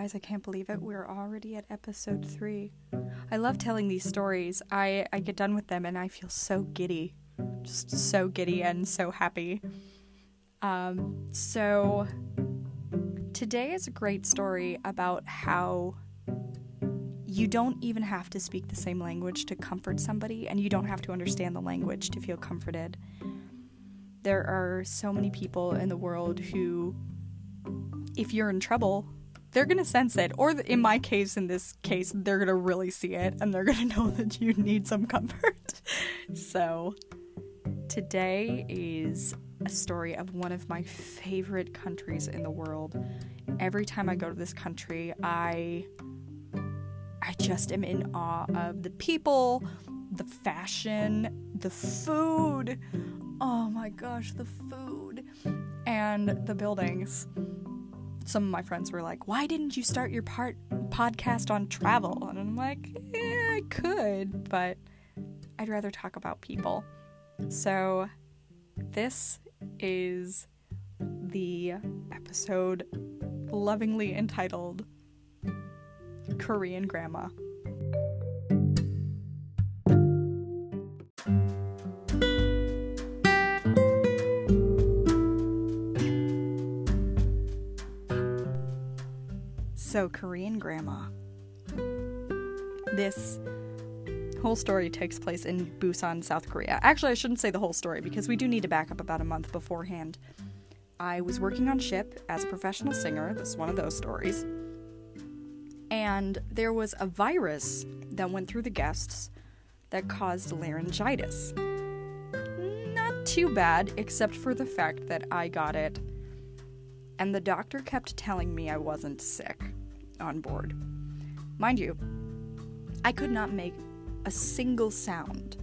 guys, I can't believe it. We're already at episode three. I love telling these stories. I, I get done with them and I feel so giddy. Just so giddy and so happy. Um, so, today is a great story about how you don't even have to speak the same language to comfort somebody, and you don't have to understand the language to feel comforted. There are so many people in the world who, if you're in trouble, they're going to sense it. Or in my case, in this case, they're going to really see it and they're going to know that you need some comfort. so, today is a story of one of my favorite countries in the world. Every time I go to this country, I I just am in awe of the people, the fashion, the food. Oh my gosh, the food and the buildings some of my friends were like, "Why didn't you start your part podcast on travel?" And I'm like, eh, "I could, but I'd rather talk about people." So this is the episode lovingly entitled Korean Grandma. So, Korean Grandma. This whole story takes place in Busan, South Korea. Actually, I shouldn't say the whole story because we do need to back up about a month beforehand. I was working on ship as a professional singer. This is one of those stories. And there was a virus that went through the guests that caused laryngitis. Not too bad, except for the fact that I got it. And the doctor kept telling me I wasn't sick on board. Mind you, I could not make a single sound.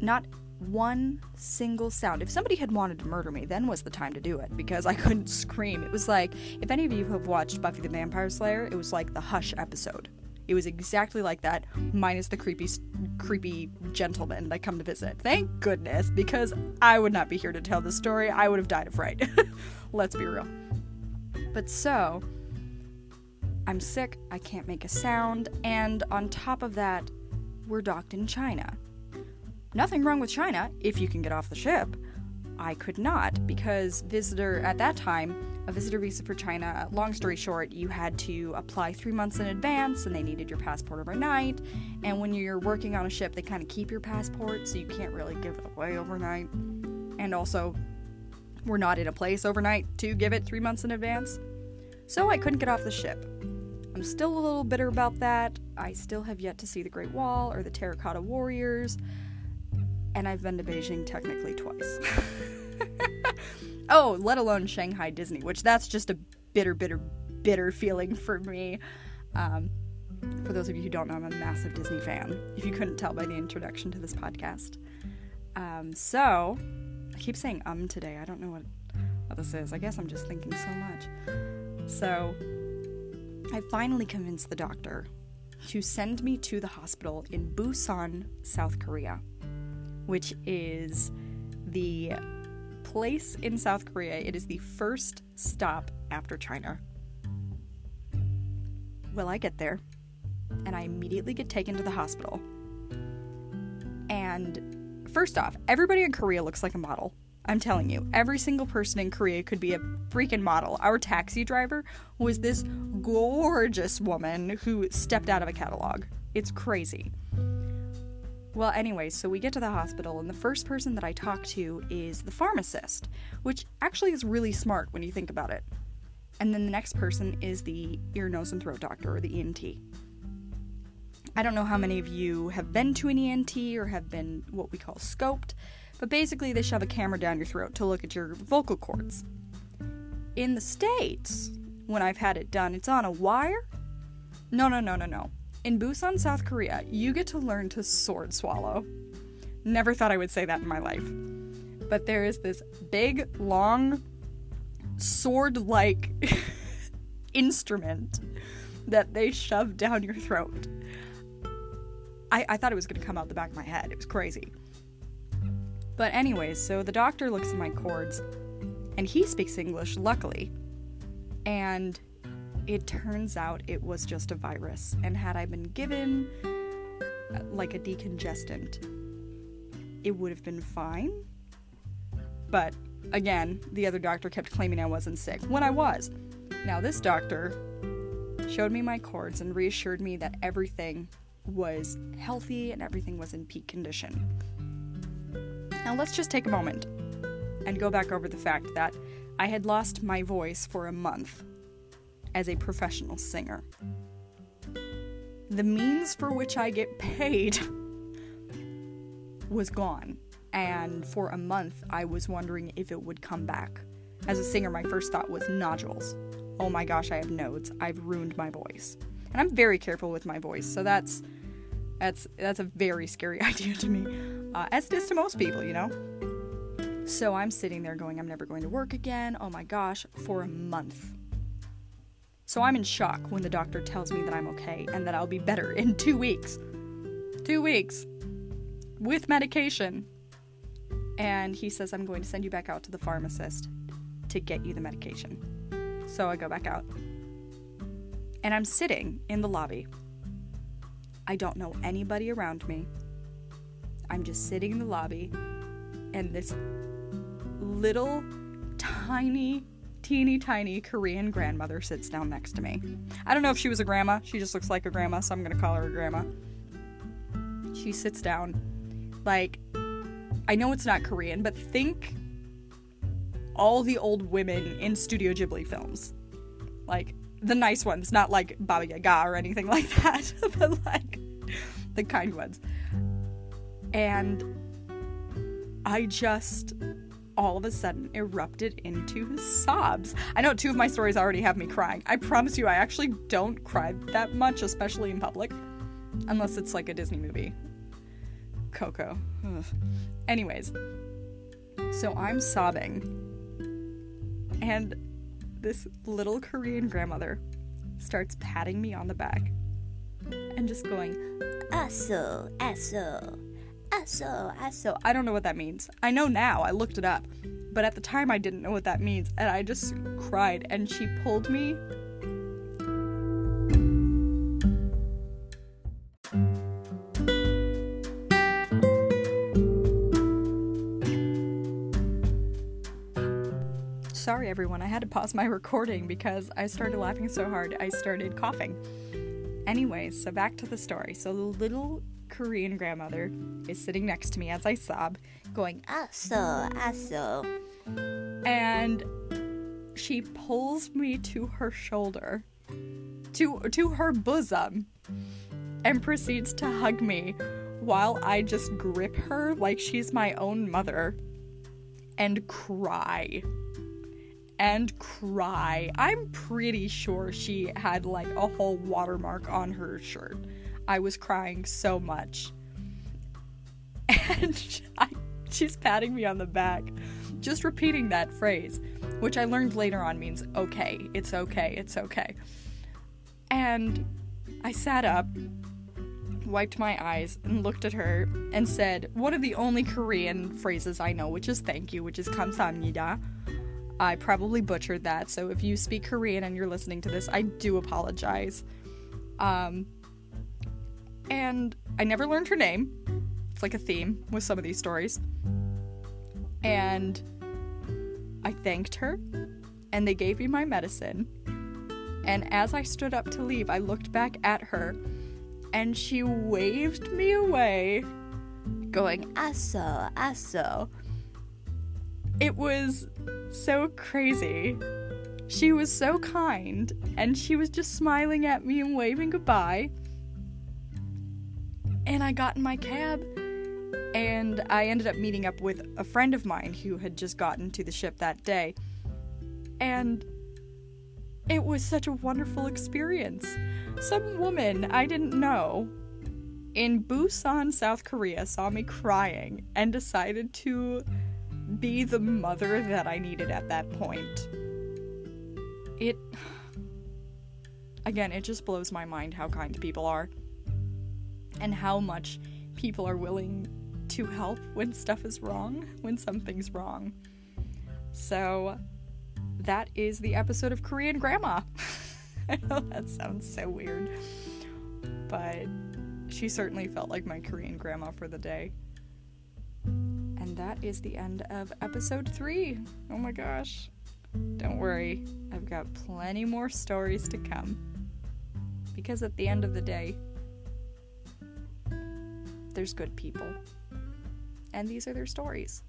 Not one single sound. If somebody had wanted to murder me, then was the time to do it because I couldn't scream. It was like, if any of you have watched Buffy the Vampire Slayer, it was like the Hush episode. It was exactly like that, minus the creepy, creepy gentleman that come to visit. Thank goodness, because I would not be here to tell the story. I would have died of fright. Let's be real. But so, I'm sick, I can't make a sound, and on top of that, we're docked in China. Nothing wrong with China if you can get off the ship. I could not because visitor at that time, a visitor visa for China, long story short, you had to apply 3 months in advance and they needed your passport overnight. And when you're working on a ship, they kind of keep your passport so you can't really give it away overnight. And also, we're not in a place overnight to give it 3 months in advance. So I couldn't get off the ship. I'm still a little bitter about that. I still have yet to see the Great Wall or the Terracotta Warriors, and I've been to Beijing technically twice. oh, let alone Shanghai Disney, which that's just a bitter, bitter, bitter feeling for me. Um, for those of you who don't know, I'm a massive Disney fan, if you couldn't tell by the introduction to this podcast. Um, so, I keep saying um today. I don't know what, what this is. I guess I'm just thinking so much. So, I finally convinced the doctor to send me to the hospital in Busan, South Korea, which is the place in South Korea. It is the first stop after China. Well, I get there, and I immediately get taken to the hospital. And first off, everybody in Korea looks like a model. I'm telling you, every single person in Korea could be a freaking model. Our taxi driver was this gorgeous woman who stepped out of a catalog. It's crazy. Well, anyway, so we get to the hospital, and the first person that I talk to is the pharmacist, which actually is really smart when you think about it. And then the next person is the ear, nose, and throat doctor, or the ENT. I don't know how many of you have been to an ENT or have been what we call scoped, but basically, they shove a camera down your throat to look at your vocal cords. In the States, when I've had it done, it's on a wire. No, no, no, no, no. In Busan, South Korea, you get to learn to sword swallow. Never thought I would say that in my life. But there is this big, long, sword like instrument that they shove down your throat. I, I thought it was going to come out the back of my head. It was crazy. But, anyways, so the doctor looks at my cords and he speaks English, luckily. And It turns out it was just a virus, and had I been given uh, like a decongestant, it would have been fine. But again, the other doctor kept claiming I wasn't sick when I was. Now, this doctor showed me my cords and reassured me that everything was healthy and everything was in peak condition. Now, let's just take a moment and go back over the fact that I had lost my voice for a month as a professional singer. The means for which I get paid was gone, and for a month I was wondering if it would come back. As a singer, my first thought was nodules. Oh my gosh, I have nodes. I've ruined my voice. And I'm very careful with my voice, so that's that's that's a very scary idea to me, uh, as it is to most people, you know. So I'm sitting there going, I'm never going to work again. Oh my gosh, for a month. So I'm in shock when the doctor tells me that I'm okay and that I'll be better in two weeks. Two weeks. With medication. And he says, I'm going to send you back out to the pharmacist to get you the medication. So I go back out. And I'm sitting in the lobby. I don't know anybody around me. I'm just sitting in the lobby, and this little tiny teeny tiny Korean grandmother sits down next to me. I don't know if she was a grandma. She just looks like a grandma, so I'm gonna call her a grandma. She sits down. Like, I know it's not Korean, but think all the old women in Studio Ghibli films. Like, the nice ones, not like Baba Yaga or anything like that, but like the kind ones. And I just all of a sudden erupted into sobs. I know two of my stories already have me crying. I promise you, I actually don't cry that much, especially in public, unless it's like a Disney movie. Coco. Ugh. Anyways, so I'm sobbing, and this little Korean grandmother starts patting me on the back and just going, Aso, Aso, Aso, Aso. I don't know what that means. I know now, I looked it up. But at the time, I didn't know what that means. And I just cried. And she pulled me sorry everyone, I had to pause my recording because I started laughing so hard I started coughing. Anyways, so back to the story. So the little Korean grandmother is sitting next to me as I sob, going, Aso, Aso. And she pulls me to her shoulder, to, to her bosom, and proceeds to hug me while I just grip her like she's my own mother and cry and cry. I'm pretty sure she had like a whole watermark on her shirt. I was crying so much. And I, she's patting me on the back, just repeating that phrase, which I learned later on means okay, it's okay, it's okay. And I sat up, wiped my eyes, and looked at her and said one of the only Korean phrases I know, which is thank you, which is kamsamnida. I probably butchered that, so if you speak Korean and you're listening to this, I do apologize. Um, and I never learned her name. It's like a theme with some of these stories. And I thanked her, and they gave me my medicine. And as I stood up to leave, I looked back at her, and she waved me away, going, Aso, Aso. It was so crazy. She was so kind, and she was just smiling at me and waving goodbye. And I got in my cab and I ended up meeting up with a friend of mine who had just gotten to the ship that day. And it was such a wonderful experience. Some woman I didn't know in Busan, South Korea, saw me crying and decided to be the mother that I needed at that point. It. Again, it just blows my mind how kind people are and how much people are willing to help when stuff is wrong, when something's wrong. So, that is the episode of Korean Grandma. I know that sounds so weird. But she certainly felt like my Korean grandma for the day. That is the end of episode three. Oh my gosh. Don't worry, I've got plenty more stories to come. Because at the end of the day, there's good people. And these are their stories.